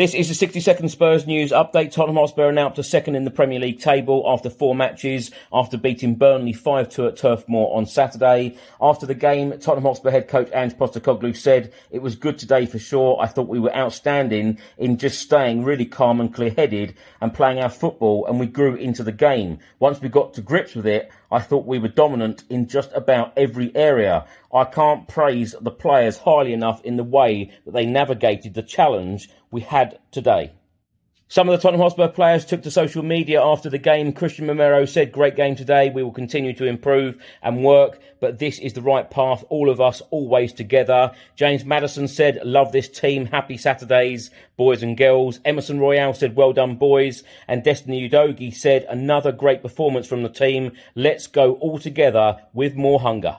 This is the 60 second Spurs news update. Tottenham Hotspur are now up to second in the Premier League table after four matches, after beating Burnley 5 2 at Turf Moor on Saturday. After the game, Tottenham Hotspur head coach Ange Postecoglou said, It was good today for sure. I thought we were outstanding in just staying really calm and clear headed and playing our football, and we grew into the game. Once we got to grips with it, I thought we were dominant in just about every area. I can't praise the players highly enough in the way that they navigated the challenge we had today. Some of the Tottenham Hotspur players took to social media after the game. Cristian Romero said, Great game today. We will continue to improve and work, but this is the right path. All of us always together. James Maddison said, Love this team. Happy Saturdays, boys and girls. Emerson Royal said, Well done, boys. And Destiny Udogie said, Another great performance from the team. Let's go all together with more hunger.